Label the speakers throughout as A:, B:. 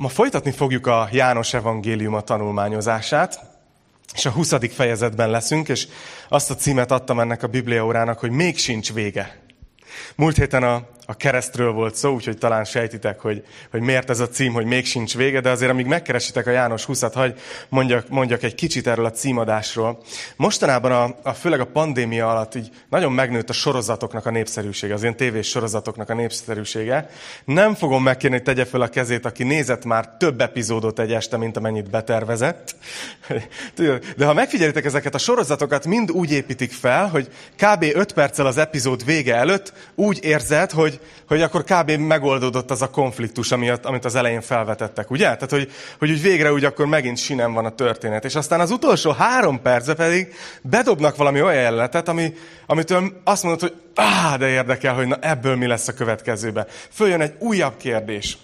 A: Ma folytatni fogjuk a János evangéliuma tanulmányozását, és a 20. fejezetben leszünk, és azt a címet adtam ennek a bibliaórának, hogy még sincs vége. Múlt héten a, a keresztről volt szó, úgyhogy talán sejtitek, hogy, hogy miért ez a cím, hogy még sincs vége, de azért amíg megkeresitek a János 20-at, hogy mondjak, mondjak egy kicsit erről a címadásról. Mostanában, a, a, főleg a pandémia alatt így nagyon megnőtt a sorozatoknak a népszerűsége, az ilyen tévés sorozatoknak a népszerűsége. Nem fogom megkérni, hogy tegye fel a kezét, aki nézett már több epizódot egy este, mint amennyit betervezett. De ha megfigyelitek ezeket a sorozatokat, mind úgy építik fel, hogy kb. 5 perccel az epizód vége előtt úgy érzed, hogy, hogy akkor kb. megoldódott az a konfliktus, amit, amit az elején felvetettek, ugye? Tehát, hogy, hogy úgy végre úgy akkor megint sinem van a történet. És aztán az utolsó három percbe pedig bedobnak valami olyan jelenetet, ami, amitől azt mondod, hogy áh, de érdekel, hogy na ebből mi lesz a következőben. Följön egy újabb kérdés,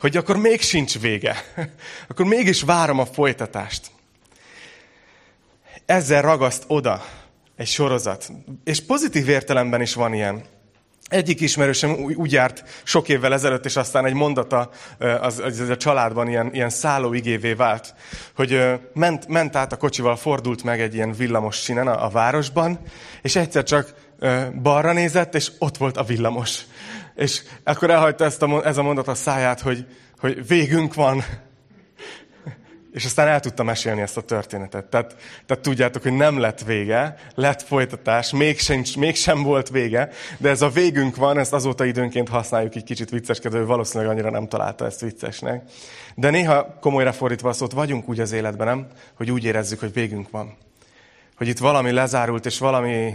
A: hogy akkor még sincs vége. akkor mégis várom a folytatást. Ezzel ragaszt oda egy sorozat. És pozitív értelemben is van ilyen. Egyik ismerősöm úgy járt sok évvel ezelőtt, és aztán egy mondata az, az, az a családban ilyen, ilyen igévé vált, hogy ment, ment át a kocsival, fordult meg egy ilyen villamos sinen a, a városban, és egyszer csak balra nézett, és ott volt a villamos. És akkor elhagyta ezt a, ez a mondat a száját, hogy, hogy végünk van, és aztán el tudtam mesélni ezt a történetet. Tehát, tehát tudjátok, hogy nem lett vége, lett folytatás, mégsem, mégsem volt vége, de ez a végünk van, ezt azóta időnként használjuk egy kicsit vicceskedő, valószínűleg annyira nem találta ezt viccesnek. De néha komolyra fordítva a szót, vagyunk úgy az életben, nem? Hogy úgy érezzük, hogy végünk van. Hogy itt valami lezárult, és valami,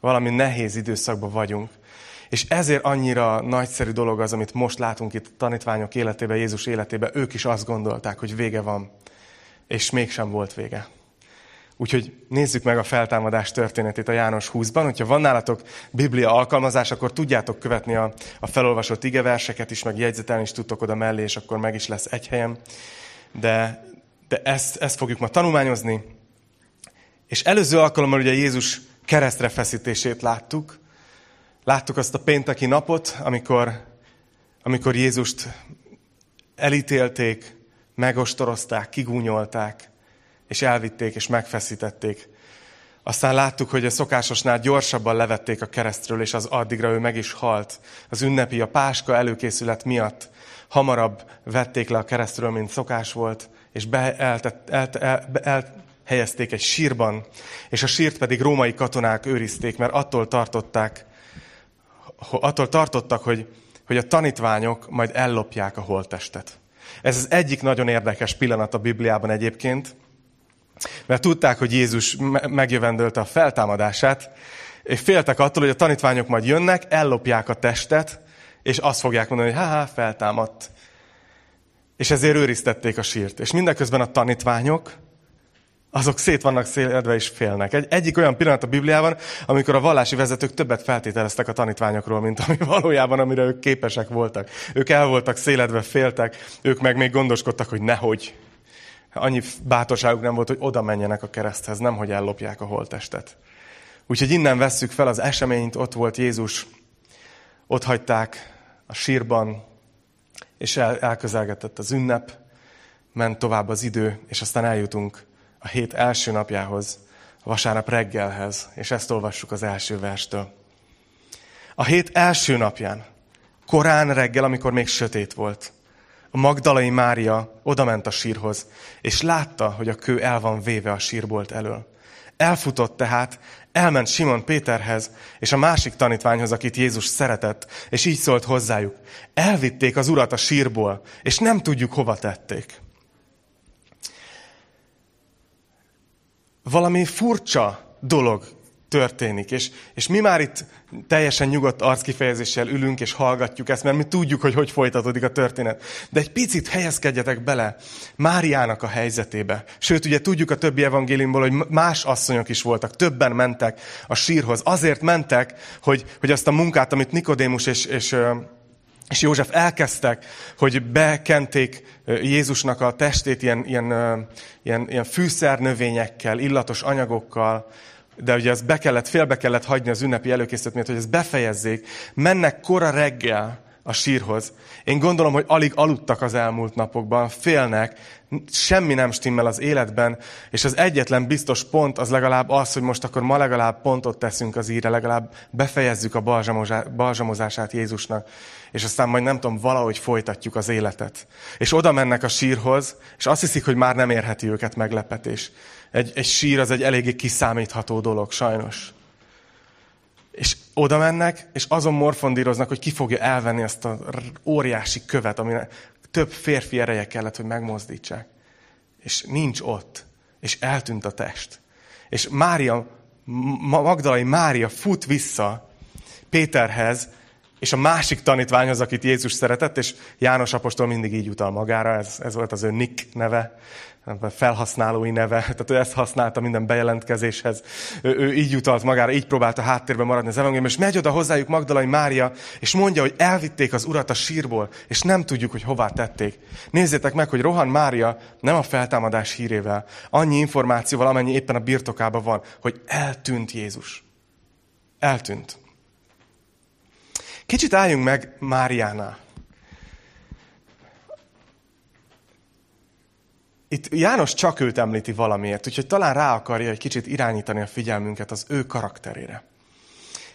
A: valami nehéz időszakban vagyunk. És ezért annyira nagyszerű dolog az, amit most látunk itt a tanítványok életében, Jézus életében. Ők is azt gondolták, hogy vége van és mégsem volt vége. Úgyhogy nézzük meg a feltámadás történetét a János 20-ban. Hogyha van nálatok Biblia alkalmazás, akkor tudjátok követni a, a felolvasott igeverseket is, meg jegyzetelni is tudtok oda mellé, és akkor meg is lesz egy helyem. De, de ezt, ezt fogjuk ma tanulmányozni. És előző alkalommal ugye Jézus keresztre feszítését láttuk. Láttuk azt a pénteki napot, amikor, amikor Jézust elítélték, megostorozták, kigúnyolták, és elvitték, és megfeszítették. Aztán láttuk, hogy a szokásosnál gyorsabban levették a keresztről, és az addigra ő meg is halt. Az ünnepi, a páska előkészület miatt hamarabb vették le a keresztről, mint szokás volt, és be, egy sírban, és a sírt pedig római katonák őrizték, mert attól tartották, attól tartottak, hogy, hogy a tanítványok majd ellopják a holttestet. Ez az egyik nagyon érdekes pillanat a Bibliában egyébként, mert tudták, hogy Jézus megjövendölte a feltámadását, és féltek attól, hogy a tanítványok majd jönnek, ellopják a testet, és azt fogják mondani, hogy ha feltámadt. És ezért őriztették a sírt. És mindeközben a tanítványok azok szét vannak széledve és félnek. Egy, egyik olyan pillanat a Bibliában, amikor a vallási vezetők többet feltételeztek a tanítványokról, mint ami valójában, amire ők képesek voltak. Ők el voltak széledve, féltek, ők meg még gondoskodtak, hogy nehogy. Annyi bátorságuk nem volt, hogy oda menjenek a kereszthez, nem hogy ellopják a holtestet. Úgyhogy innen vesszük fel az eseményt, ott volt Jézus, ott hagyták a sírban, és el, elközelgetett az ünnep, ment tovább az idő, és aztán eljutunk a hét első napjához, vasárnap reggelhez, és ezt olvassuk az első verstől. A hét első napján, korán reggel, amikor még sötét volt, a Magdalai Mária odament a sírhoz, és látta, hogy a kő el van véve a sírbolt elől. Elfutott tehát, elment Simon Péterhez, és a másik tanítványhoz, akit Jézus szeretett, és így szólt hozzájuk. Elvitték az urat a sírból, és nem tudjuk, hova tették. Valami furcsa dolog történik. És, és mi már itt teljesen nyugodt arckifejezéssel ülünk és hallgatjuk ezt, mert mi tudjuk, hogy hogy folytatódik a történet. De egy picit helyezkedjetek bele Máriának a helyzetébe. Sőt, ugye tudjuk a többi evangéliumból, hogy más asszonyok is voltak, többen mentek a sírhoz. Azért mentek, hogy, hogy azt a munkát, amit Nikodémus és, és és József elkezdtek, hogy bekenték Jézusnak a testét ilyen, ilyen, ilyen, ilyen fűszernövényekkel, illatos anyagokkal, de ugye ezt be kellett, félbe kellett hagyni az ünnepi előkészítőt miatt, hogy ezt befejezzék. Mennek kora reggel a sírhoz. Én gondolom, hogy alig aludtak az elmúlt napokban, félnek, semmi nem stimmel az életben, és az egyetlen biztos pont az legalább az, hogy most akkor ma legalább pontot teszünk az íre, legalább befejezzük a balzsamozását Jézusnak, és aztán majd nem tudom, valahogy folytatjuk az életet. És oda mennek a sírhoz, és azt hiszik, hogy már nem érheti őket meglepetés. Egy, egy sír az egy eléggé kiszámítható dolog, sajnos. És oda mennek, és azon morfondíroznak, hogy ki fogja elvenni azt a óriási követ, amire több férfi ereje kellett, hogy megmozdítsák. És nincs ott. És eltűnt a test. És Mária, Magdalai Mária fut vissza Péterhez, és a másik tanítványhoz, akit Jézus szeretett, és János apostol mindig így utal magára, ez, ez volt az ő Nick neve, felhasználói neve, tehát ő ezt használta minden bejelentkezéshez. Ő, ő így utalt magára, így próbálta háttérben maradni az evangélium, és megy oda hozzájuk Magdalai Mária, és mondja, hogy elvitték az urat a sírból, és nem tudjuk, hogy hová tették. Nézzétek meg, hogy Rohan Mária nem a feltámadás hírével, annyi információval, amennyi éppen a birtokában van, hogy eltűnt Jézus. Eltűnt. Kicsit álljunk meg Máriánál. Itt János csak őt említi valamiért, úgyhogy talán rá akarja egy kicsit irányítani a figyelmünket az ő karakterére.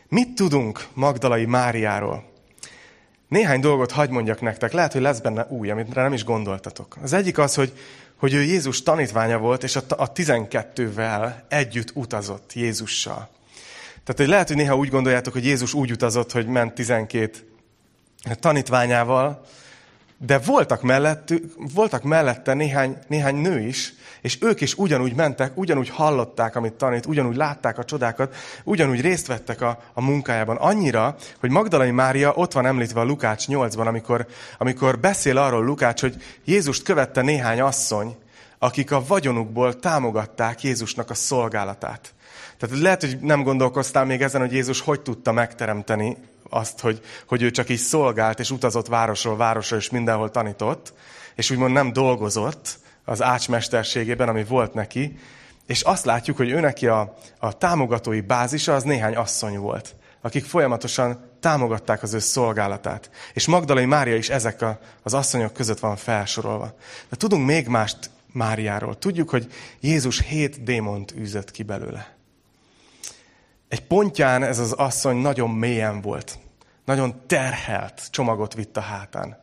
A: Mit tudunk Magdalai Máriáról? Néhány dolgot hagy mondjak nektek, lehet, hogy lesz benne új, amit nem is gondoltatok. Az egyik az, hogy, hogy ő Jézus tanítványa volt, és a, a 12-vel együtt utazott Jézussal. Tehát hogy lehet, hogy néha úgy gondoljátok, hogy Jézus úgy utazott, hogy ment 12 tanítványával, de voltak, mellettük, voltak mellette néhány, néhány nő is, és ők is ugyanúgy mentek, ugyanúgy hallották, amit tanít, ugyanúgy látták a csodákat, ugyanúgy részt vettek a, a munkájában. Annyira, hogy Magdalai Mária ott van említve a Lukács 8-ban, amikor, amikor beszél arról Lukács, hogy Jézust követte néhány asszony, akik a vagyonukból támogatták Jézusnak a szolgálatát. Tehát lehet, hogy nem gondolkoztál még ezen, hogy Jézus hogy tudta megteremteni azt, hogy, hogy ő csak így szolgált, és utazott városról városra, és mindenhol tanított, és úgymond nem dolgozott az ácsmesterségében, ami volt neki, és azt látjuk, hogy ő neki a, a támogatói bázisa az néhány asszony volt, akik folyamatosan támogatták az ő szolgálatát. És Magdalai Mária is ezek a, az asszonyok között van felsorolva. De tudunk még mást Máriáról. Tudjuk, hogy Jézus hét démont űzött ki belőle. Egy pontján ez az asszony nagyon mélyen volt. Nagyon terhelt csomagot vitt a hátán.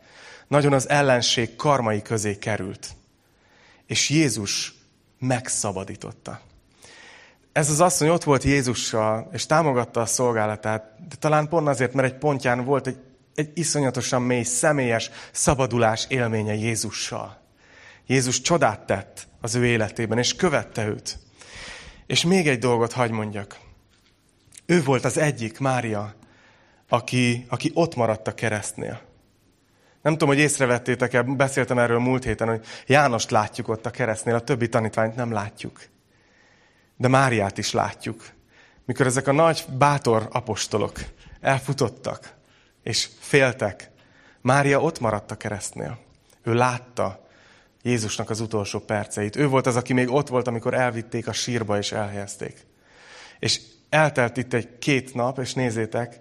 A: Nagyon az ellenség karmai közé került. És Jézus megszabadította. Ez az asszony ott volt Jézussal, és támogatta a szolgálatát, de talán pont azért, mert egy pontján volt egy, egy iszonyatosan mély, személyes szabadulás élménye Jézussal. Jézus csodát tett az ő életében, és követte őt. És még egy dolgot hagy mondjak. Ő volt az egyik, Mária, aki, aki ott maradt a keresztnél. Nem tudom, hogy észrevettétek-e, beszéltem erről múlt héten, hogy Jánost látjuk ott a keresztnél, a többi tanítványt nem látjuk. De Máriát is látjuk. Mikor ezek a nagy, bátor apostolok elfutottak, és féltek, Mária ott maradt a keresztnél. Ő látta Jézusnak az utolsó perceit. Ő volt az, aki még ott volt, amikor elvitték a sírba és elhelyezték. És eltelt itt egy két nap, és nézzétek,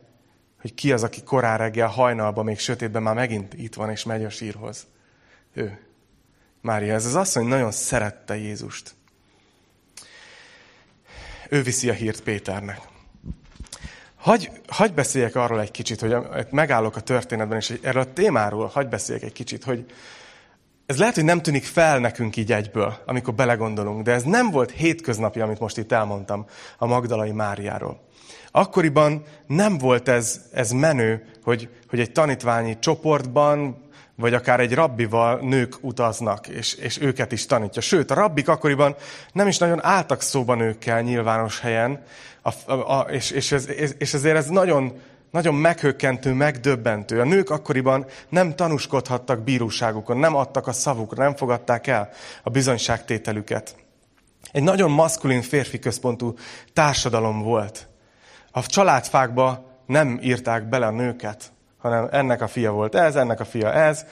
A: hogy ki az, aki korán reggel, hajnalban, még sötétben már megint itt van, és megy a sírhoz. Ő. Mária, ez az asszony nagyon szerette Jézust. Ő viszi a hírt Péternek. Hagy, hagy beszéljek arról egy kicsit, hogy megállok a történetben, és erről a témáról hagy beszéljek egy kicsit, hogy ez lehet, hogy nem tűnik fel nekünk így egyből, amikor belegondolunk, de ez nem volt hétköznapi, amit most itt elmondtam a Magdalai Máriáról. Akkoriban nem volt ez, ez menő, hogy, hogy egy tanítványi csoportban, vagy akár egy rabbival nők utaznak, és, és őket is tanítja. Sőt, a rabbik akkoriban nem is nagyon álltak szóba nőkkel nyilvános helyen, a, a, a, és, és, ez, és ezért ez nagyon, nagyon meghökkentő, megdöbbentő. A nők akkoriban nem tanúskodhattak bíróságukon, nem adtak a szavukra, nem fogadták el a bizonyságtételüket. Egy nagyon maszkulin férfi központú társadalom volt. A családfákba nem írták bele a nőket, hanem ennek a fia volt ez, ennek a fia ez.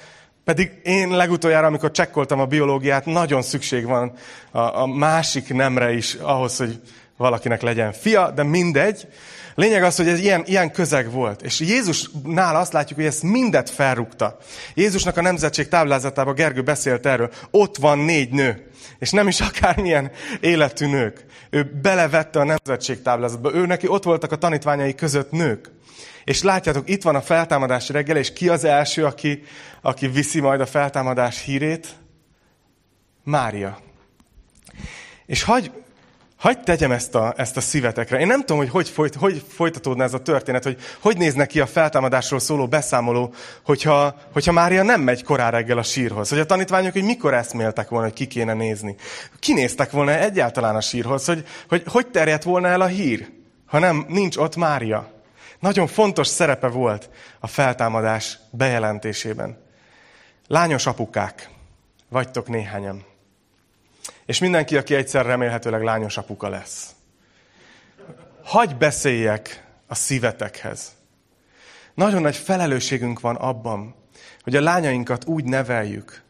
A: Pedig én legutoljára, amikor csekkoltam a biológiát, nagyon szükség van a, a másik nemre is ahhoz, hogy valakinek legyen fia, de mindegy. Lényeg az, hogy ez ilyen, ilyen közeg volt. És Jézusnál azt látjuk, hogy ezt mindet felrúgta. Jézusnak a nemzetség táblázatában Gergő beszélt erről. Ott van négy nő. És nem is akármilyen életű nők. Ő belevette a nemzetség táblázatba. Ő neki ott voltak a tanítványai között nők. És látjátok, itt van a feltámadás reggel, és ki az első, aki, aki viszi majd a feltámadás hírét? Mária. És hagy, hagy tegyem ezt a, ezt a szívetekre. Én nem tudom, hogy hogy, folyt, hogy folytatódna ez a történet, hogy hogy nézne ki a feltámadásról szóló beszámoló, hogyha, hogyha Mária nem megy korán reggel a sírhoz. Hogy a tanítványok, hogy mikor eszméltek volna, hogy ki kéne nézni. Kinéztek volna egyáltalán a sírhoz, hogy hogy, hogy terjedt volna el a hír, ha nem, nincs ott Mária. Nagyon fontos szerepe volt a feltámadás bejelentésében. Lányos apukák, vagytok néhányan. És mindenki, aki egyszer remélhetőleg lányos apuka lesz. Hagy beszéljek a szívetekhez. Nagyon nagy felelősségünk van abban, hogy a lányainkat úgy neveljük,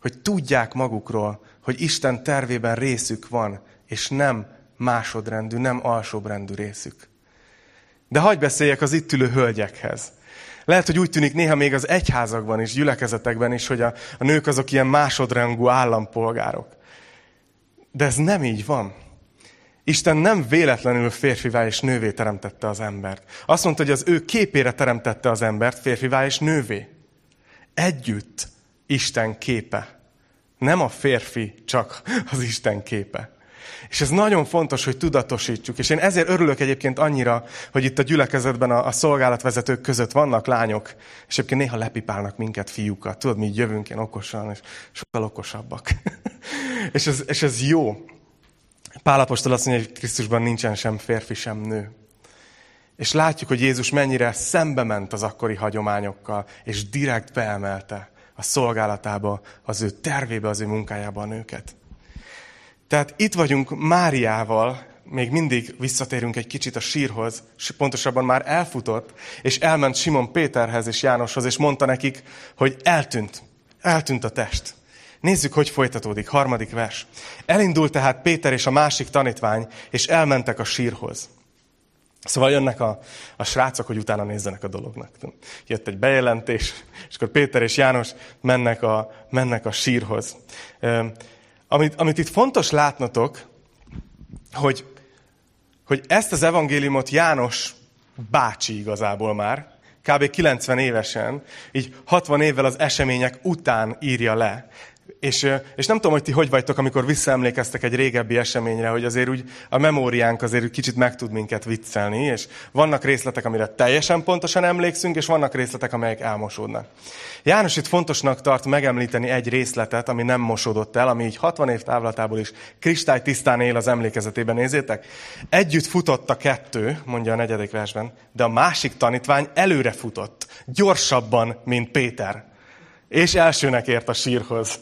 A: hogy tudják magukról, hogy Isten tervében részük van, és nem másodrendű, nem alsóbrendű részük. De hagyj beszéljek az itt ülő hölgyekhez. Lehet, hogy úgy tűnik néha még az egyházakban is, gyülekezetekben is, hogy a, a nők azok ilyen másodrangú állampolgárok. De ez nem így van. Isten nem véletlenül férfivá és nővé teremtette az embert. Azt mondta, hogy az ő képére teremtette az embert férfivá és nővé. Együtt Isten képe. Nem a férfi csak az Isten képe. És ez nagyon fontos, hogy tudatosítsuk. És én ezért örülök egyébként annyira, hogy itt a gyülekezetben a, a szolgálatvezetők között vannak lányok, és egyébként néha lepipálnak minket, fiúkat. Tudod, mi így jövünk ilyen okosan, és sokkal okosabbak. és, ez, és ez jó. Pálapostól azt mondja, hogy Krisztusban nincsen sem férfi, sem nő. És látjuk, hogy Jézus mennyire szembe ment az akkori hagyományokkal, és direkt beemelte a szolgálatába, az ő tervébe, az ő munkájába a nőket. Tehát itt vagyunk Máriával, még mindig visszatérünk egy kicsit a sírhoz, pontosabban már elfutott, és elment Simon Péterhez és Jánoshoz, és mondta nekik, hogy eltűnt, eltűnt a test. Nézzük, hogy folytatódik. Harmadik vers. Elindult tehát Péter és a másik tanítvány, és elmentek a sírhoz. Szóval jönnek a, a srácok, hogy utána nézzenek a dolognak. Jött egy bejelentés, és akkor Péter és János mennek a, mennek a sírhoz. Amit, amit itt fontos látnotok, hogy, hogy ezt az evangéliumot János bácsi igazából már, kb. 90 évesen, így 60 évvel az események után írja le. És, és nem tudom, hogy ti hogy vagytok, amikor visszaemlékeztek egy régebbi eseményre, hogy azért úgy a memóriánk azért kicsit meg tud minket viccelni, és vannak részletek, amire teljesen pontosan emlékszünk, és vannak részletek, amelyek elmosódnak. János itt fontosnak tart megemlíteni egy részletet, ami nem mosódott el, ami így 60 év távlatából is kristály tisztán él az emlékezetében. Nézzétek, együtt futott a kettő, mondja a negyedik versben, de a másik tanítvány előre futott, gyorsabban, mint Péter. És elsőnek ért a sírhoz.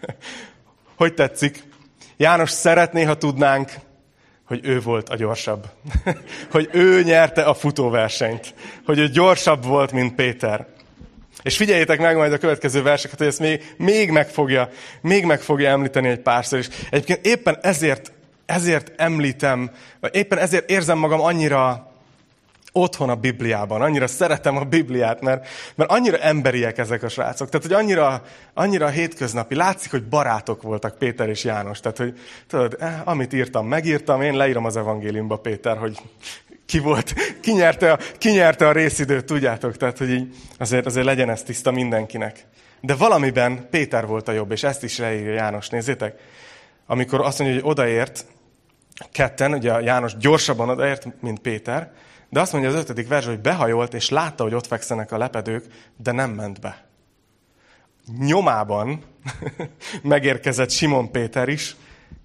A: hogy tetszik? János szeretné, ha tudnánk, hogy ő volt a gyorsabb. hogy ő nyerte a futóversenyt. Hogy ő gyorsabb volt, mint Péter. És figyeljétek meg majd a következő verseket, hogy ezt még, még, meg fogja, még meg fogja említeni egy párszor. És egyébként éppen ezért, ezért említem, éppen ezért érzem magam annyira otthon a Bibliában, annyira szeretem a Bibliát, mert, mert annyira emberiek ezek a srácok. Tehát, hogy annyira, annyira hétköznapi. Látszik, hogy barátok voltak Péter és János. Tehát, hogy tudod, eh, amit írtam, megírtam, én leírom az evangéliumba, Péter, hogy ki volt, ki nyerte a, ki nyerte a részidőt, tudjátok? Tehát, hogy így azért, azért legyen ez tiszta mindenkinek. De valamiben Péter volt a jobb, és ezt is leírja János, nézzétek. Amikor azt mondja, hogy odaért, ketten, ugye János gyorsabban odaért, mint Péter, de azt mondja az ötödik vers, hogy behajolt, és látta, hogy ott fekszenek a lepedők, de nem ment be. Nyomában megérkezett Simon Péter is,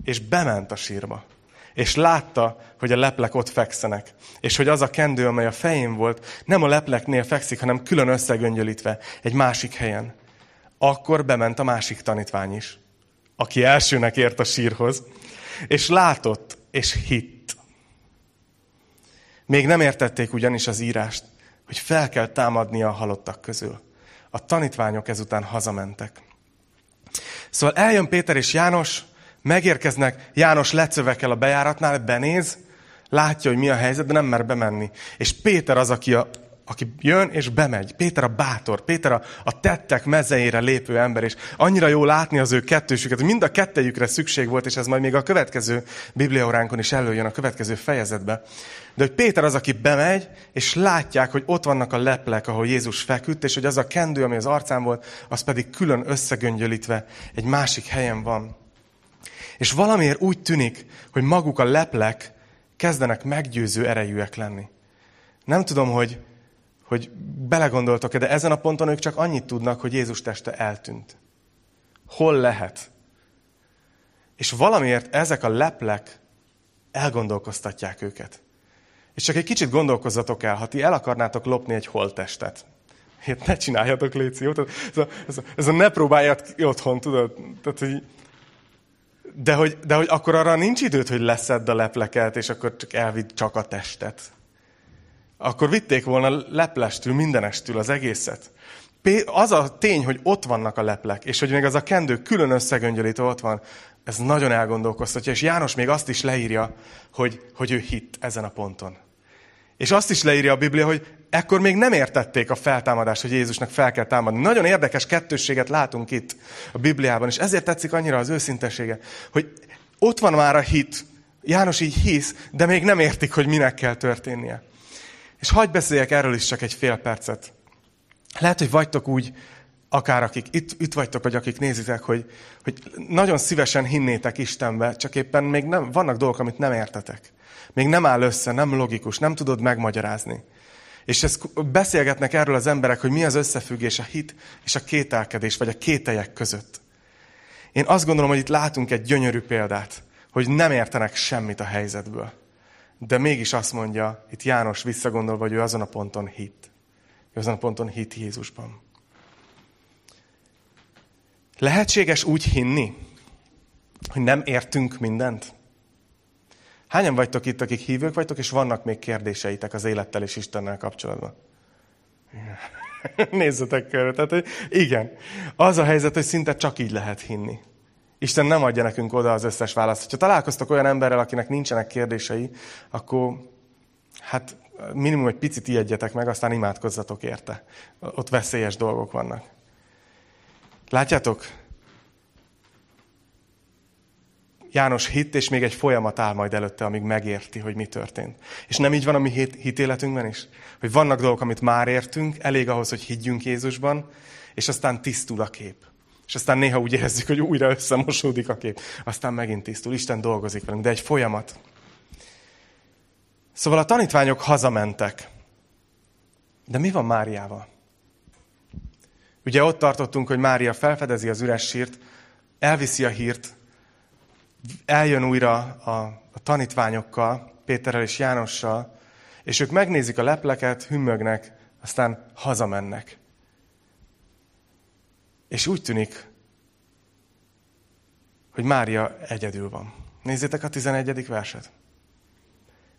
A: és bement a sírba. És látta, hogy a leplek ott fekszenek. És hogy az a kendő, amely a fején volt, nem a lepleknél fekszik, hanem külön összegöngyölítve egy másik helyen. Akkor bement a másik tanítvány is, aki elsőnek ért a sírhoz, és látott, és hitt. Még nem értették ugyanis az írást, hogy fel kell támadnia a halottak közül. A tanítványok ezután hazamentek. Szóval eljön Péter és János, Megérkeznek, János lecövekel a bejáratnál, benéz, látja, hogy mi a helyzet, de nem mer bemenni. És Péter az, aki, a, aki jön és bemegy. Péter a bátor, Péter a, a tettek mezeire lépő ember, és annyira jó látni az ő kettősüket, hogy mind a kettejükre szükség volt, és ez majd még a következő bibliaóránkon is előjön, a következő fejezetbe. De hogy Péter az, aki bemegy, és látják, hogy ott vannak a leplek, ahol Jézus feküdt, és hogy az a kendő, ami az arcán volt, az pedig külön összegöngyölítve egy másik helyen van. És valamiért úgy tűnik, hogy maguk a leplek kezdenek meggyőző erejűek lenni. Nem tudom, hogy, hogy belegondoltok-e, de ezen a ponton ők csak annyit tudnak, hogy Jézus teste eltűnt. Hol lehet? És valamiért ezek a leplek elgondolkoztatják őket. És csak egy kicsit gondolkozzatok el, ha ti el akarnátok lopni egy holttestet. Hát ne csináljatok, Léci, jó? Ez a, ez, a, ez a ne próbáljad otthon, tudod? Tehát, hogy de hogy, de hogy akkor arra nincs időt, hogy leszedd a lepleket, és akkor csak elvidd csak a testet. Akkor vitték volna leplestül, mindenestül az egészet. Az a tény, hogy ott vannak a leplek, és hogy még az a kendő külön összegöngyölítő ott van, ez nagyon elgondolkoztatja, és János még azt is leírja, hogy, hogy ő hitt ezen a ponton. És azt is leírja a Biblia, hogy ekkor még nem értették a feltámadást, hogy Jézusnak fel kell támadni. Nagyon érdekes kettősséget látunk itt a Bibliában, és ezért tetszik annyira az őszintesége, hogy ott van már a hit, János így hisz, de még nem értik, hogy minek kell történnie. És hagyj beszéljek erről is csak egy fél percet. Lehet, hogy vagytok úgy, akár akik itt, itt vagytok, vagy akik nézitek, hogy, hogy nagyon szívesen hinnétek Istenbe, csak éppen még nem, vannak dolgok, amit nem értetek. Még nem áll össze, nem logikus, nem tudod megmagyarázni. És ezt beszélgetnek erről az emberek, hogy mi az összefüggés a hit és a kételkedés, vagy a kételyek között. Én azt gondolom, hogy itt látunk egy gyönyörű példát, hogy nem értenek semmit a helyzetből. De mégis azt mondja, itt János visszagondolva, hogy ő azon a ponton hit. Ő azon a ponton hit Jézusban. Lehetséges úgy hinni, hogy nem értünk mindent? Hányan vagytok itt, akik hívők vagytok, és vannak még kérdéseitek az élettel és Istennel kapcsolatban? Nézzetek körül. Tehát, igen. Az a helyzet, hogy szinte csak így lehet hinni. Isten nem adja nekünk oda az összes választ. Ha találkoztok olyan emberrel, akinek nincsenek kérdései, akkor hát minimum egy picit ijedjetek meg, aztán imádkozzatok érte. Ott veszélyes dolgok vannak. Látjátok? János hitt, és még egy folyamat áll majd előtte, amíg megérti, hogy mi történt. És nem így van a mi hitéletünkben is? Hogy vannak dolgok, amit már értünk, elég ahhoz, hogy higgyünk Jézusban, és aztán tisztul a kép. És aztán néha úgy érezzük, hogy újra összemosódik a kép. Aztán megint tisztul. Isten dolgozik velünk, de egy folyamat. Szóval a tanítványok hazamentek. De mi van Máriával? Ugye ott tartottunk, hogy Mária felfedezi az üres sírt, elviszi a hírt, eljön újra a, a tanítványokkal, Péterrel és Jánossal, és ők megnézik a lepleket, hümmögnek, aztán hazamennek. És úgy tűnik, hogy Mária egyedül van. Nézzétek a 11. verset.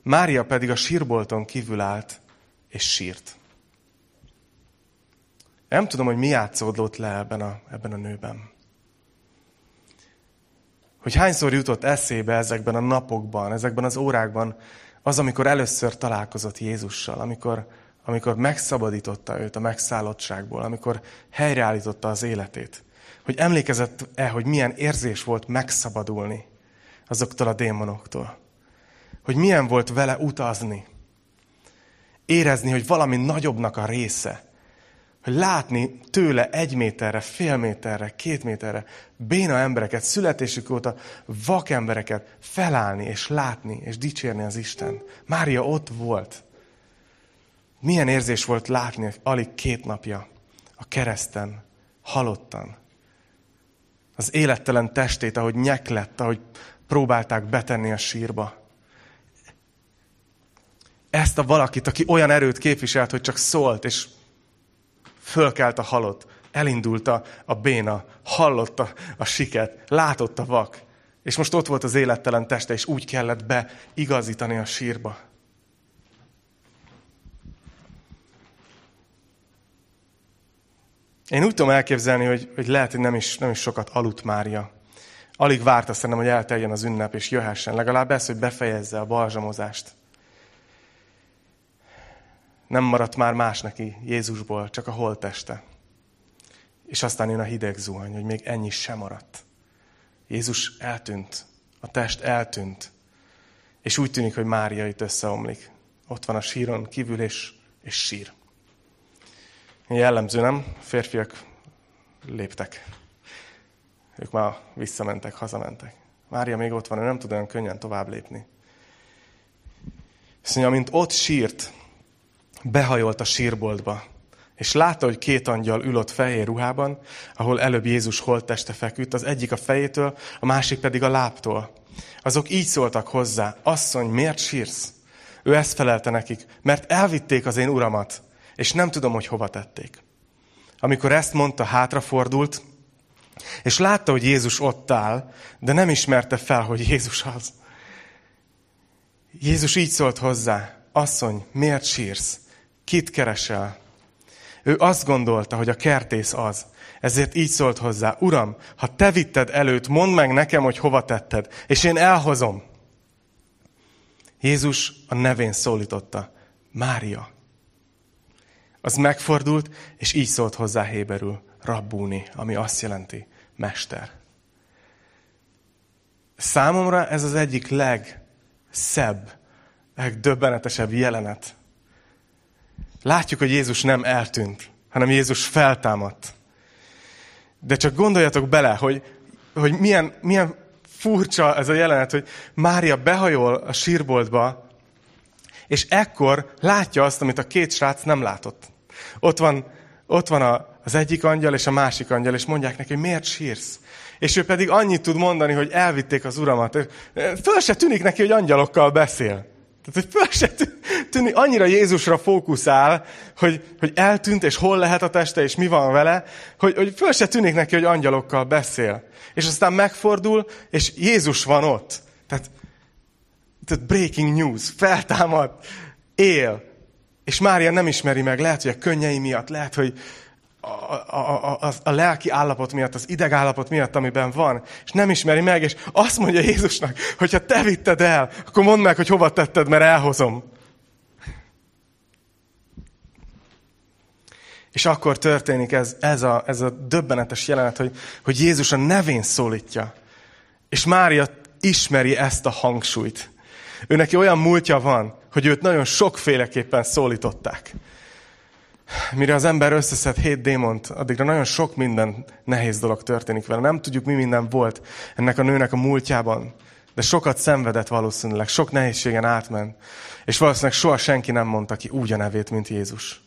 A: Mária pedig a sírbolton kívül állt, és sírt. Nem tudom, hogy mi játszódott le ebben a, ebben a nőben hogy hányszor jutott eszébe ezekben a napokban, ezekben az órákban az, amikor először találkozott Jézussal, amikor, amikor megszabadította őt a megszállottságból, amikor helyreállította az életét. Hogy emlékezett-e, hogy milyen érzés volt megszabadulni azoktól a démonoktól. Hogy milyen volt vele utazni. Érezni, hogy valami nagyobbnak a része hogy látni tőle egy méterre, fél méterre, két méterre béna embereket, születésük óta vak embereket felállni és látni és dicsérni az Isten. Mária ott volt. Milyen érzés volt látni alig két napja a kereszten, halottan. Az élettelen testét, ahogy nyeklett, ahogy próbálták betenni a sírba. Ezt a valakit, aki olyan erőt képviselt, hogy csak szólt, és fölkelt a halott, elindult a, a béna, hallotta a siket, látott a vak, és most ott volt az élettelen teste, és úgy kellett beigazítani a sírba. Én úgy tudom elképzelni, hogy, hogy lehet, hogy nem is, nem is sokat aludt Mária Alig várta szerintem, hogy elteljen az ünnep, és jöhessen. Legalább ez, hogy befejezze a balzsamozást. Nem maradt már más neki Jézusból, csak a holteste. És aztán jön a hideg zuhany, hogy még ennyi sem maradt. Jézus eltűnt, a test eltűnt, és úgy tűnik, hogy Mária itt összeomlik. Ott van a síron kívül, és, és sír. Jellemző, nem? Férfiak léptek. Ők már visszamentek, hazamentek. Mária még ott van, ő nem tud olyan könnyen tovább lépni. Azt mondja, amint ott sírt, behajolt a sírboltba, és látta, hogy két angyal ül ott fehér ruhában, ahol előbb Jézus holtteste feküdt, az egyik a fejétől, a másik pedig a láptól. Azok így szóltak hozzá, asszony, miért sírsz? Ő ezt felelte nekik, mert elvitték az én uramat, és nem tudom, hogy hova tették. Amikor ezt mondta, hátrafordult, és látta, hogy Jézus ott áll, de nem ismerte fel, hogy Jézus az. Jézus így szólt hozzá, asszony, miért sírsz? Kit keresel? Ő azt gondolta, hogy a kertész az. Ezért így szólt hozzá, Uram, ha te vitted előtt, mondd meg nekem, hogy hova tetted, és én elhozom. Jézus a nevén szólította, Mária. Az megfordult, és így szólt hozzá Héberül, Rabbúni, ami azt jelenti, mester. Számomra ez az egyik legszebb, legdöbbenetesebb jelenet. Látjuk, hogy Jézus nem eltűnt, hanem Jézus feltámadt. De csak gondoljatok bele, hogy, hogy milyen, milyen furcsa ez a jelenet, hogy Mária behajol a sírboltba, és ekkor látja azt, amit a két srác nem látott. Ott van, ott van a, az egyik angyal és a másik angyal, és mondják neki, hogy miért sírsz? És ő pedig annyit tud mondani, hogy elvitték az uramat. Föl se tűnik neki, hogy angyalokkal beszél. Tehát, hogy föl se tűnik, annyira Jézusra fókuszál, hogy, hogy eltűnt, és hol lehet a teste, és mi van vele, hogy, hogy föl se tűnik neki, hogy angyalokkal beszél. És aztán megfordul, és Jézus van ott. Tehát, tehát breaking news, feltámad, él. És Mária nem ismeri meg, lehet, hogy a könnyei miatt, lehet, hogy a, a, a, a lelki állapot miatt, az ideg állapot miatt, amiben van, és nem ismeri meg, és azt mondja Jézusnak, hogy ha te vitted el, akkor mondd meg, hogy hova tetted, mert elhozom. És akkor történik ez, ez, a, ez a döbbenetes jelenet, hogy, hogy Jézus a nevén szólítja. És Mária ismeri ezt a hangsúlyt. Ő neki olyan múltja van, hogy őt nagyon sokféleképpen szólították. Mire az ember összeszed hét démont, addigra nagyon sok minden nehéz dolog történik vele. Nem tudjuk, mi minden volt ennek a nőnek a múltjában. De sokat szenvedett valószínűleg, sok nehézségen átment. És valószínűleg soha senki nem mondta ki úgy a nevét, mint Jézus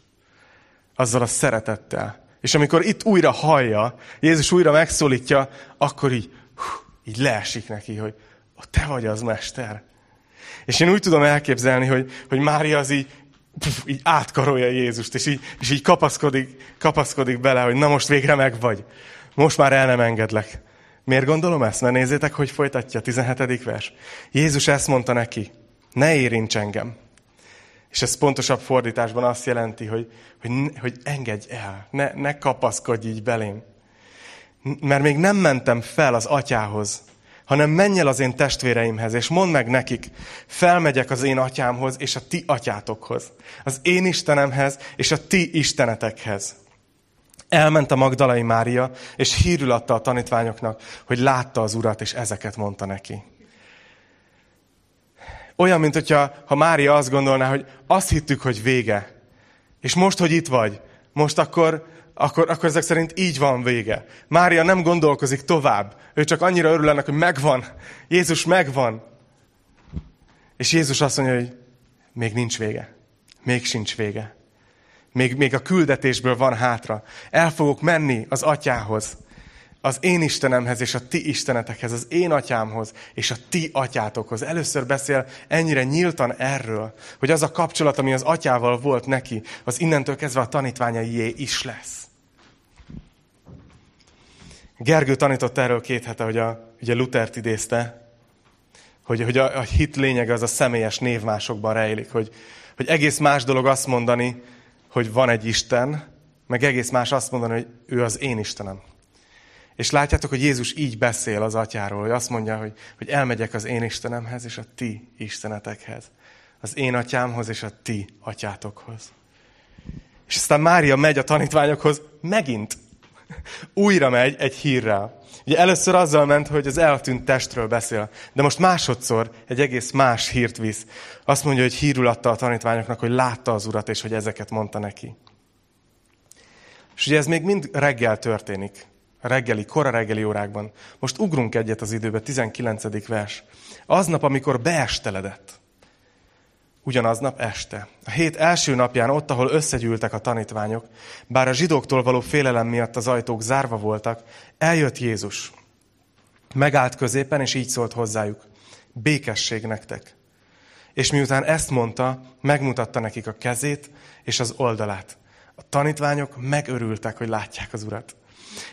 A: azzal a szeretettel. És amikor itt újra hallja, Jézus újra megszólítja, akkor így, hú, így leesik neki, hogy te vagy az mester. És én úgy tudom elképzelni, hogy, hogy Mária az így, puf, így átkarolja Jézust, és így, és így kapaszkodik, kapaszkodik bele, hogy na most végre meg vagy. Most már el nem engedlek. Miért gondolom ezt? Na nézzétek, hogy folytatja a 17. vers. Jézus ezt mondta neki, ne érints engem. És ez pontosabb fordításban azt jelenti, hogy, hogy, hogy engedj el, ne, ne kapaszkodj így belém. Mert még nem mentem fel az atyához, hanem menj el az én testvéreimhez, és mondd meg nekik, felmegyek az én atyámhoz és a ti atyátokhoz, az én Istenemhez és a ti istenetekhez. Elment a Magdalai Mária, és hírül adta a tanítványoknak, hogy látta az urat, és ezeket mondta neki. Olyan, mint hogyha ha Mária azt gondolná, hogy azt hittük, hogy vége. És most, hogy itt vagy, most akkor, akkor, akkor ezek szerint így van vége. Mária nem gondolkozik tovább. Ő csak annyira örül ennek, hogy megvan. Jézus megvan. És Jézus azt mondja, hogy még nincs vége. Még sincs vége. Még, még a küldetésből van hátra. El fogok menni az atyához az én Istenemhez és a ti istenetekhez, az én atyámhoz és a ti atyátokhoz. Először beszél ennyire nyíltan erről, hogy az a kapcsolat, ami az atyával volt neki, az innentől kezdve a tanítványaié is lesz. Gergő tanított erről két hete, hogy a, ugye Lutert idézte, hogy, hogy a, a hit lényege az a személyes névmásokban rejlik, hogy, hogy egész más dolog azt mondani, hogy van egy Isten, meg egész más azt mondani, hogy ő az én Istenem. És látjátok, hogy Jézus így beszél az atyáról, hogy azt mondja, hogy, hogy elmegyek az én Istenemhez és a ti istenetekhez. Az én atyámhoz és a ti atyátokhoz. És aztán Mária megy a tanítványokhoz megint. Újra megy egy hírrel. Ugye először azzal ment, hogy az eltűnt testről beszél, de most másodszor egy egész más hírt visz. Azt mondja, hogy hírul adta a tanítványoknak, hogy látta az urat, és hogy ezeket mondta neki. És ugye ez még mind reggel történik. Reggeli, kora reggeli órákban. Most ugrunk egyet az időbe, 19. vers. Aznap, amikor beesteledett. Ugyanaznap este. A hét első napján ott, ahol összegyűltek a tanítványok, bár a zsidóktól való félelem miatt az ajtók zárva voltak, eljött Jézus. Megállt középen, és így szólt hozzájuk. Békesség nektek. És miután ezt mondta, megmutatta nekik a kezét és az oldalát. A tanítványok megörültek, hogy látják az urat.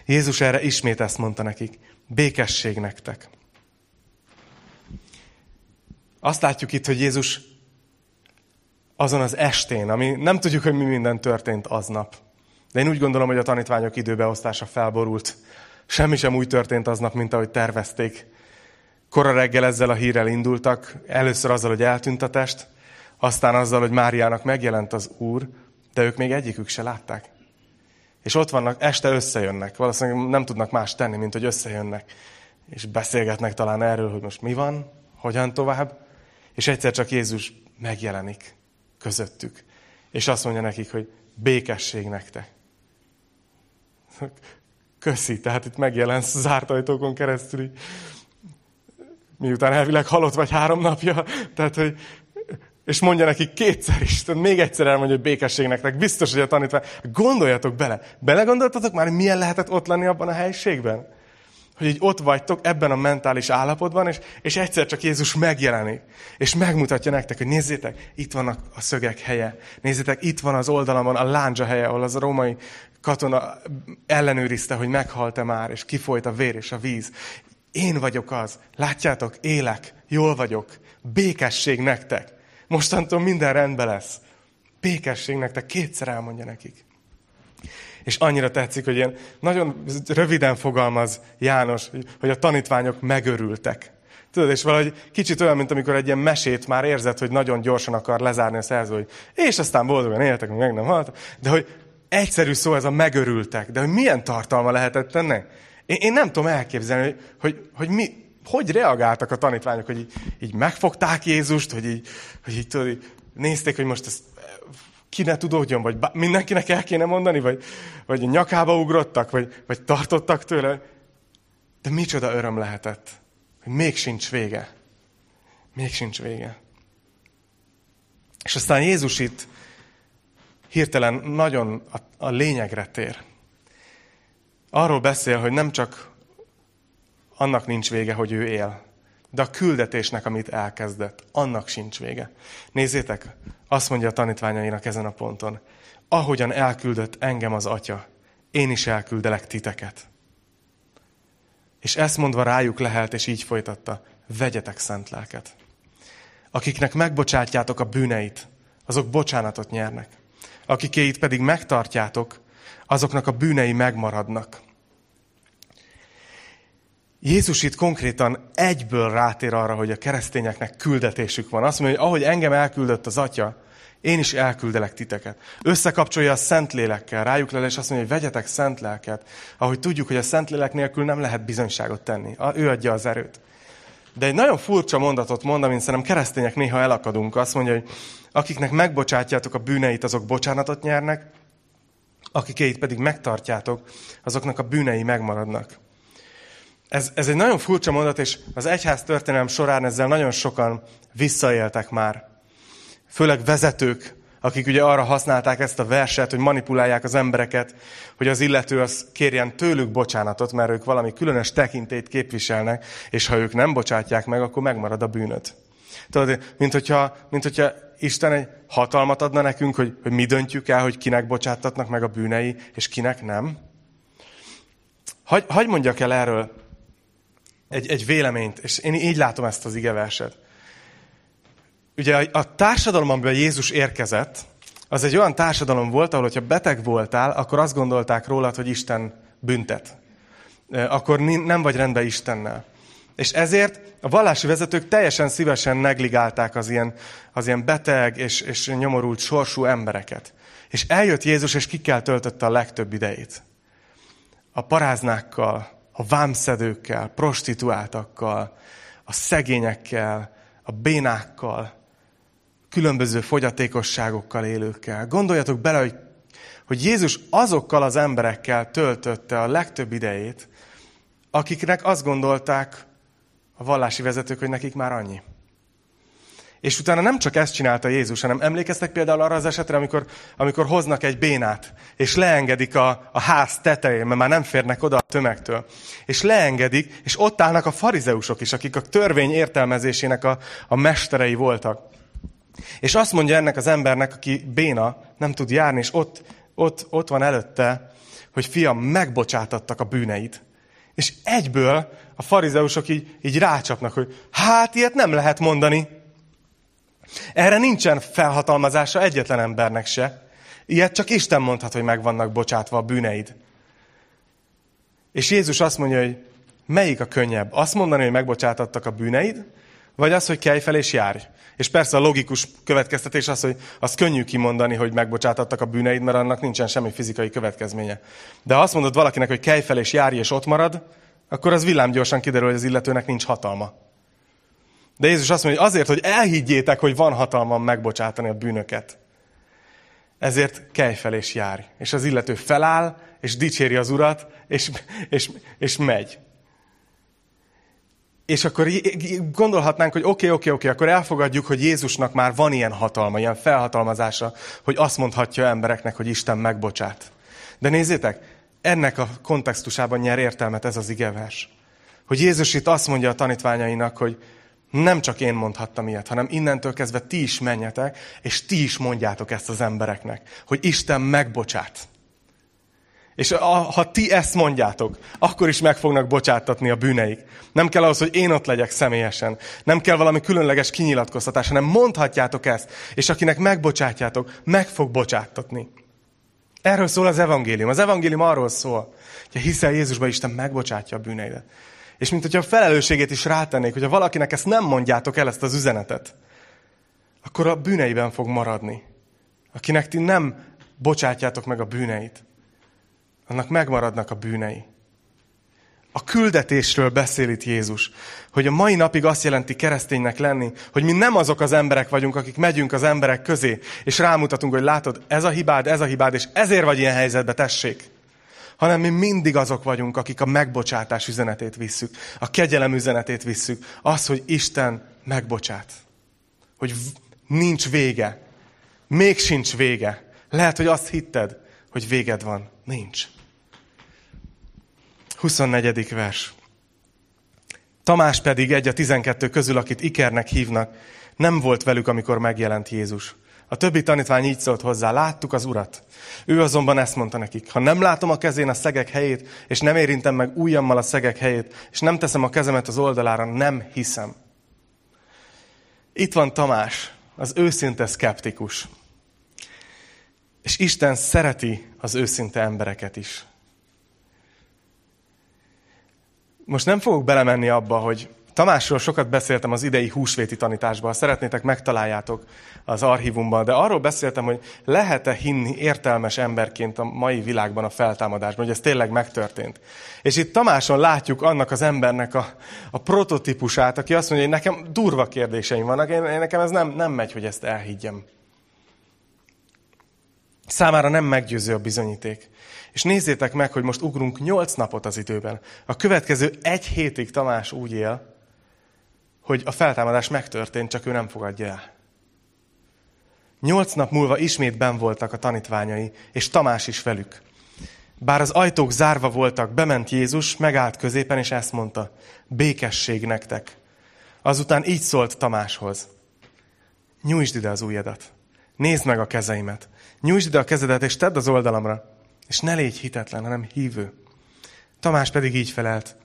A: Jézus erre ismét ezt mondta nekik. Békesség nektek. Azt látjuk itt, hogy Jézus azon az estén, ami nem tudjuk, hogy mi minden történt aznap. De én úgy gondolom, hogy a tanítványok időbeosztása felborult. Semmi sem úgy történt aznap, mint ahogy tervezték. Kora reggel ezzel a hírrel indultak, először azzal, hogy eltűnt a test, aztán azzal, hogy Máriának megjelent az Úr, de ők még egyikük se látták. És ott vannak, este összejönnek. Valószínűleg nem tudnak más tenni, mint hogy összejönnek. És beszélgetnek talán erről, hogy most mi van, hogyan tovább. És egyszer csak Jézus megjelenik közöttük. És azt mondja nekik, hogy békesség nektek. Köszi, tehát itt megjelensz zárt ajtókon keresztül, miután elvileg halott vagy három napja, tehát, hogy és mondja nekik kétszer is, tehát még egyszer elmondja, hogy békesség nektek. Biztos, hogy a tanítvány. Gondoljatok bele. Belegondoltatok már, milyen lehetett ott lenni abban a helyiségben? Hogy így ott vagytok ebben a mentális állapotban, és, és egyszer csak Jézus megjelenik, és megmutatja nektek, hogy nézzétek, itt vannak a szögek helye. Nézzétek, itt van az oldalamon a lándzsa helye, ahol az a római katona ellenőrizte, hogy meghalt-e már, és kifolyt a vér és a víz. Én vagyok az. Látjátok, élek, jól vagyok. Békesség nektek. Mostantól minden rendben lesz. Békesség nektek. Kétszer elmondja nekik. És annyira tetszik, hogy ilyen nagyon röviden fogalmaz János, hogy a tanítványok megörültek. Tudod, és valahogy kicsit olyan, mint amikor egy ilyen mesét már érzed, hogy nagyon gyorsan akar lezárni a szerző, hogy és aztán boldogan éltek, meg nem halt, de hogy egyszerű szó ez a megörültek, de hogy milyen tartalma lehetett ennek? Én, én nem tudom elképzelni, hogy, hogy, hogy mi, hogy reagáltak a tanítványok, hogy így, így megfogták Jézust, hogy így, hogy így, tudod, így nézték, hogy most ezt ki ne tudódjon, vagy mindenkinek el kéne mondani, vagy, vagy nyakába ugrottak, vagy, vagy tartottak tőle. De micsoda öröm lehetett, hogy még sincs vége. Még sincs vége. És aztán Jézus itt hirtelen nagyon a, a lényegre tér. Arról beszél, hogy nem csak annak nincs vége, hogy ő él, de a küldetésnek, amit elkezdett, annak sincs vége. Nézzétek, azt mondja a tanítványainak ezen a ponton. Ahogyan elküldött engem az atya, én is elküldelek titeket. És ezt mondva rájuk lehelt, és így folytatta, vegyetek szent lelket. Akiknek megbocsátjátok a bűneit, azok bocsánatot nyernek. Akikéit pedig megtartjátok, azoknak a bűnei megmaradnak. Jézus itt konkrétan egyből rátér arra, hogy a keresztényeknek küldetésük van. Azt mondja, hogy ahogy engem elküldött az Atya, én is elküldelek titeket. Összekapcsolja a Szentlélekkel, rájuk le, és azt mondja, hogy vegyetek szent lelket, ahogy tudjuk, hogy a Szentlélek nélkül nem lehet bizonyságot tenni. Ő adja az erőt. De egy nagyon furcsa mondatot mond, amit szerintem keresztények néha elakadunk. Azt mondja, hogy akiknek megbocsátjátok a bűneit, azok bocsánatot nyernek, akikéit pedig megtartjátok, azoknak a bűnei megmaradnak. Ez, ez egy nagyon furcsa mondat, és az egyház történelem során ezzel nagyon sokan visszaéltek már. Főleg vezetők, akik ugye arra használták ezt a verset, hogy manipulálják az embereket, hogy az illető az kérjen tőlük bocsánatot, mert ők valami különös tekintét képviselnek, és ha ők nem bocsátják meg, akkor megmarad a bűnöt. Tudod, mint hogyha, mint hogyha Isten egy hatalmat adna nekünk, hogy, hogy mi döntjük el, hogy kinek bocsáttatnak meg a bűnei, és kinek nem. Hagy, hagy mondjak el erről egy, egy véleményt, és én így látom ezt az igeverset. Ugye a, a társadalom, amiben Jézus érkezett, az egy olyan társadalom volt, ahol, hogyha beteg voltál, akkor azt gondolták rólad, hogy Isten büntet. akkor nem vagy rendben Istennel. És ezért a vallási vezetők teljesen szívesen negligálták az ilyen, az ilyen beteg és, és nyomorult sorsú embereket. És eljött Jézus, és kikkel töltötte a legtöbb idejét. A paráznákkal, a vámszedőkkel, prostituáltakkal, a szegényekkel, a bénákkal, különböző fogyatékosságokkal élőkkel. Gondoljatok bele, hogy, hogy Jézus azokkal az emberekkel töltötte a legtöbb idejét, akiknek azt gondolták a vallási vezetők, hogy nekik már annyi. És utána nem csak ezt csinálta Jézus, hanem emlékeztek például arra az esetre, amikor, amikor hoznak egy bénát, és leengedik a, a ház tetején, mert már nem férnek oda a tömegtől. És leengedik, és ott állnak a farizeusok is, akik a törvény értelmezésének a, a mesterei voltak. És azt mondja ennek az embernek, aki béna, nem tud járni, és ott, ott, ott van előtte, hogy fiam, megbocsátattak a bűneid. És egyből a farizeusok így, így rácsapnak, hogy hát ilyet nem lehet mondani. Erre nincsen felhatalmazása egyetlen embernek se. Ilyet csak Isten mondhat, hogy meg vannak bocsátva a bűneid. És Jézus azt mondja, hogy melyik a könnyebb? Azt mondani, hogy megbocsátattak a bűneid, vagy az, hogy kelj fel és járj? És persze a logikus következtetés az, hogy az könnyű kimondani, hogy megbocsátattak a bűneid, mert annak nincsen semmi fizikai következménye. De ha azt mondod valakinek, hogy kelj fel és járj, és ott marad, akkor az villámgyorsan kiderül, hogy az illetőnek nincs hatalma. De Jézus azt mondja, hogy azért, hogy elhiggyétek, hogy van hatalmam megbocsátani a bűnöket. Ezért kelj fel és. És az illető feláll, és dicséri az urat, és, és, és megy. És akkor gondolhatnánk, hogy oké, okay, oké, okay, oké, okay, akkor elfogadjuk, hogy Jézusnak már van ilyen hatalma, ilyen felhatalmazása, hogy azt mondhatja embereknek, hogy Isten megbocsát. De nézzétek, ennek a kontextusában nyer értelmet ez az igevers. Hogy Jézus itt azt mondja a tanítványainak, hogy nem csak én mondhattam ilyet, hanem innentől kezdve ti is menjetek, és ti is mondjátok ezt az embereknek, hogy Isten megbocsát. És ha ti ezt mondjátok, akkor is meg fognak bocsátatni a bűneik. Nem kell ahhoz, hogy én ott legyek személyesen. Nem kell valami különleges kinyilatkoztatás, hanem mondhatjátok ezt. És akinek megbocsátjátok, meg fog bocsáttatni. Erről szól az evangélium. Az evangélium arról szól, hogy hiszel Jézusban, Isten megbocsátja a bűneidet. És mint hogyha a felelősségét is rátennék, hogyha valakinek ezt nem mondjátok el, ezt az üzenetet, akkor a bűneiben fog maradni. Akinek ti nem bocsátjátok meg a bűneit, annak megmaradnak a bűnei. A küldetésről beszél itt Jézus, hogy a mai napig azt jelenti kereszténynek lenni, hogy mi nem azok az emberek vagyunk, akik megyünk az emberek közé, és rámutatunk, hogy látod, ez a hibád, ez a hibád, és ezért vagy ilyen helyzetbe, tessék. Hanem mi mindig azok vagyunk, akik a megbocsátás üzenetét visszük, a kegyelem üzenetét visszük, az, hogy Isten megbocsát. Hogy nincs vége. Még sincs vége. Lehet, hogy azt hitted, hogy véged van. Nincs. 24. vers. Tamás pedig egy a tizenkettő közül, akit Ikernek hívnak, nem volt velük, amikor megjelent Jézus. A többi tanítvány így szólt hozzá, láttuk az urat. Ő azonban ezt mondta nekik, ha nem látom a kezén a szegek helyét, és nem érintem meg ujjammal a szegek helyét, és nem teszem a kezemet az oldalára, nem hiszem. Itt van Tamás, az őszinte szkeptikus. És Isten szereti az őszinte embereket is. Most nem fogok belemenni abba, hogy Tamásról sokat beszéltem az idei húsvéti tanításban, szeretnétek, megtaláljátok az archívumban, de arról beszéltem, hogy lehet-e hinni értelmes emberként a mai világban a feltámadásban, hogy ez tényleg megtörtént. És itt Tamáson látjuk annak az embernek a, a prototípusát, aki azt mondja, hogy nekem durva kérdéseim vannak, én, én nekem ez nem, nem megy, hogy ezt elhiggyem. Számára nem meggyőző a bizonyíték. És nézzétek meg, hogy most ugrunk nyolc napot az időben. A következő egy hétig Tamás úgy él, hogy a feltámadás megtörtént, csak ő nem fogadja el. Nyolc nap múlva ismét ben voltak a tanítványai, és Tamás is velük. Bár az ajtók zárva voltak, bement Jézus, megállt középen, és ezt mondta, békesség nektek. Azután így szólt Tamáshoz, nyújtsd ide az ujjadat, nézd meg a kezeimet, nyújtsd ide a kezedet, és tedd az oldalamra, és ne légy hitetlen, hanem hívő. Tamás pedig így felelt,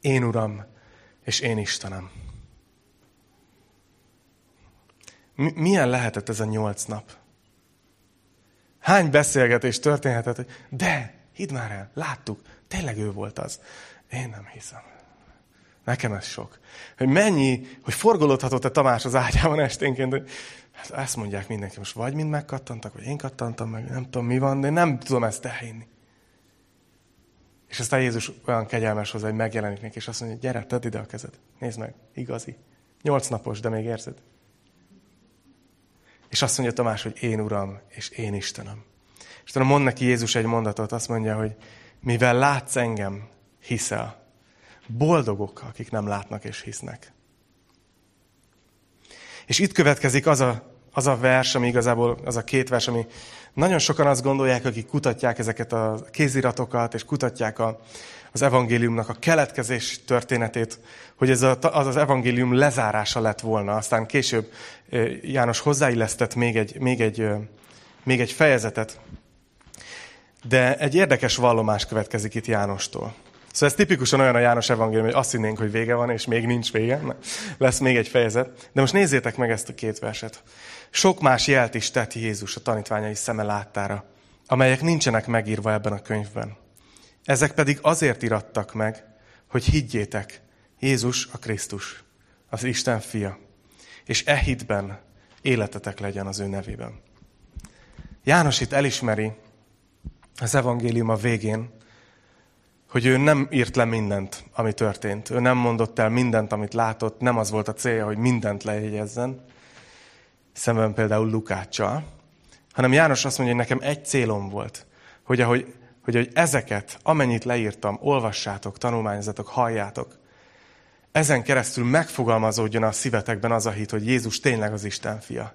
A: én Uram, és én Istenem. Milyen lehetett ez a nyolc nap? Hány beszélgetés történhetett, hogy de, hidd már el, láttuk, Tényleg ő volt az. Én nem hiszem. Nekem ez sok. Hogy mennyi, hogy forgolódhatott a Tamás az ágyában esténként, hogy hát ezt mondják mindenki, most vagy mind megkattantak, vagy én kattantam meg, nem tudom mi van, de én nem tudom ezt elhinni. És aztán Jézus olyan kegyelmes hozzá, hogy megjelenik neki, és azt mondja, gyere, tedd ide a kezed. Nézd meg, igazi. Nyolc napos, de még érzed. És azt mondja Tamás, hogy én Uram, és én Istenem. És utána mond neki Jézus egy mondatot, azt mondja, hogy mivel látsz engem, hiszel. Boldogok, akik nem látnak és hisznek. És itt következik az a, az a vers, ami igazából az a két vers, ami nagyon sokan azt gondolják, akik kutatják ezeket a kéziratokat, és kutatják a, az evangéliumnak a keletkezés történetét, hogy ez a, az az evangélium lezárása lett volna. Aztán később János hozzáillesztett még egy, még egy, még egy fejezetet. De egy érdekes vallomás következik itt Jánostól. Szóval ez tipikusan olyan a János evangélium, hogy azt hinnénk, hogy vége van, és még nincs vége. Lesz még egy fejezet. De most nézzétek meg ezt a két verset. Sok más jelt is tett Jézus a tanítványai szeme láttára, amelyek nincsenek megírva ebben a könyvben. Ezek pedig azért irattak meg, hogy higgyétek, Jézus a Krisztus, az Isten fia, és e hitben életetek legyen az ő nevében. János itt elismeri az evangélium a végén, hogy ő nem írt le mindent, ami történt. Ő nem mondott el mindent, amit látott, nem az volt a célja, hogy mindent lejegyezzen, szemben például Lukáccsal, hanem János azt mondja, hogy nekem egy célom volt, hogy ahogy, hogy, hogy ezeket, amennyit leírtam, olvassátok, tanulmányzatok, halljátok, ezen keresztül megfogalmazódjon a szívetekben az a hit, hogy Jézus tényleg az Isten fia.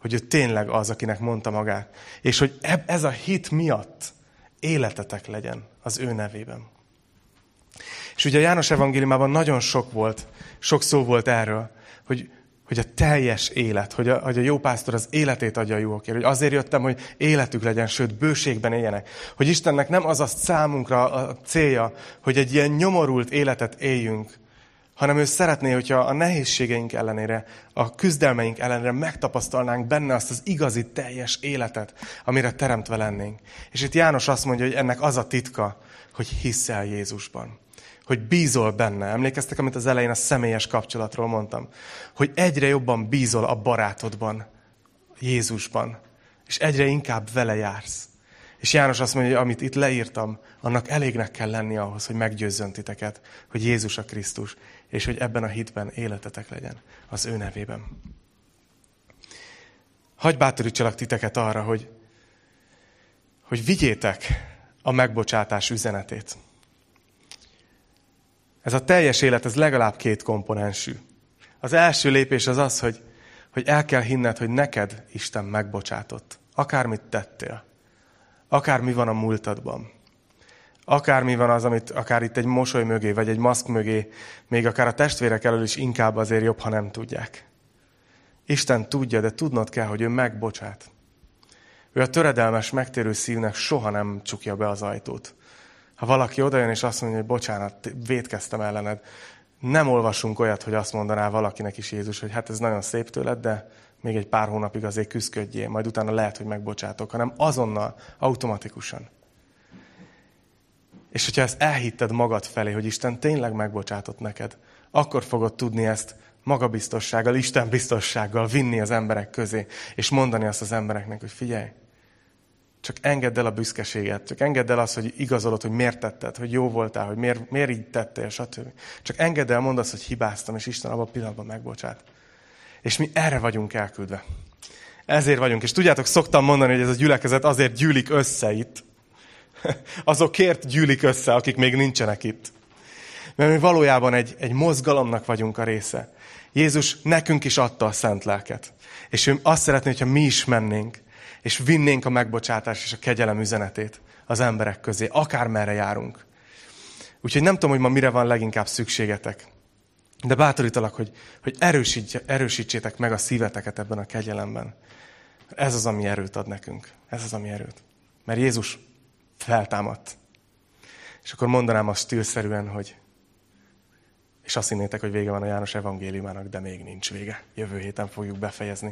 A: Hogy ő tényleg az, akinek mondta magát. És hogy ez a hit miatt életetek legyen az ő nevében. És ugye a János evangéliumában nagyon sok volt, sok szó volt erről, hogy, hogy a teljes élet, hogy a, hogy a jó pásztor az életét adja a jókért, hogy azért jöttem, hogy életük legyen, sőt, bőségben éljenek. Hogy Istennek nem az a számunkra a célja, hogy egy ilyen nyomorult életet éljünk, hanem ő szeretné, hogyha a nehézségeink ellenére, a küzdelmeink ellenére megtapasztalnánk benne azt az igazi, teljes életet, amire teremtve lennénk. És itt János azt mondja, hogy ennek az a titka, hogy hiszel Jézusban. Hogy bízol benne. Emlékeztek, amit az elején a személyes kapcsolatról mondtam? Hogy egyre jobban bízol a barátodban, Jézusban. És egyre inkább vele jársz. És János azt mondja, hogy amit itt leírtam, annak elégnek kell lenni ahhoz, hogy meggyőzzön titeket, hogy Jézus a Krisztus, és hogy ebben a hitben életetek legyen az ő nevében. Hagy bátorítsalak titeket arra, hogy, hogy vigyétek a megbocsátás üzenetét. Ez a teljes élet, ez legalább két komponensű. Az első lépés az az, hogy, hogy el kell hinned, hogy neked Isten megbocsátott. Akármit tettél. Akármi van a múltadban. Akármi van az, amit akár itt egy mosoly mögé, vagy egy maszk mögé, még akár a testvérek elől is inkább azért jobb, ha nem tudják. Isten tudja, de tudnod kell, hogy ő megbocsát. Ő a töredelmes, megtérő szívnek soha nem csukja be az ajtót. Ha valaki odajön és azt mondja, hogy bocsánat, védkeztem ellened, nem olvasunk olyat, hogy azt mondaná valakinek is Jézus, hogy hát ez nagyon szép tőled, de még egy pár hónapig azért küzdködjél, majd utána lehet, hogy megbocsátok, hanem azonnal, automatikusan. És hogyha ezt elhitted magad felé, hogy Isten tényleg megbocsátott neked, akkor fogod tudni ezt magabiztossággal, Isten biztossággal vinni az emberek közé, és mondani azt az embereknek, hogy figyelj, csak engedd el a büszkeséget, csak engedd el azt, hogy igazolod, hogy miért tetted, hogy jó voltál, hogy miért, miért így tettél, stb. Csak engedd el, mondd azt, hogy hibáztam, és Isten abban a pillanatban megbocsát. És mi erre vagyunk elküldve. Ezért vagyunk. És tudjátok, szoktam mondani, hogy ez a gyülekezet azért gyűlik össze itt. Azokért gyűlik össze, akik még nincsenek itt. Mert mi valójában egy, egy mozgalomnak vagyunk a része. Jézus nekünk is adta a szent lelket. És ő azt szeretné, hogyha mi is mennénk, és vinnénk a megbocsátás és a kegyelem üzenetét az emberek közé, akármerre járunk. Úgyhogy nem tudom, hogy ma mire van leginkább szükségetek. De bátorítalak, hogy, hogy erősítsétek meg a szíveteket ebben a kegyelemben. Ez az, ami erőt ad nekünk. Ez az, ami erőt. Mert Jézus feltámadt. És akkor mondanám azt stílszerűen, hogy és azt hinnétek, hogy vége van a János evangéliumának, de még nincs vége. Jövő héten fogjuk befejezni.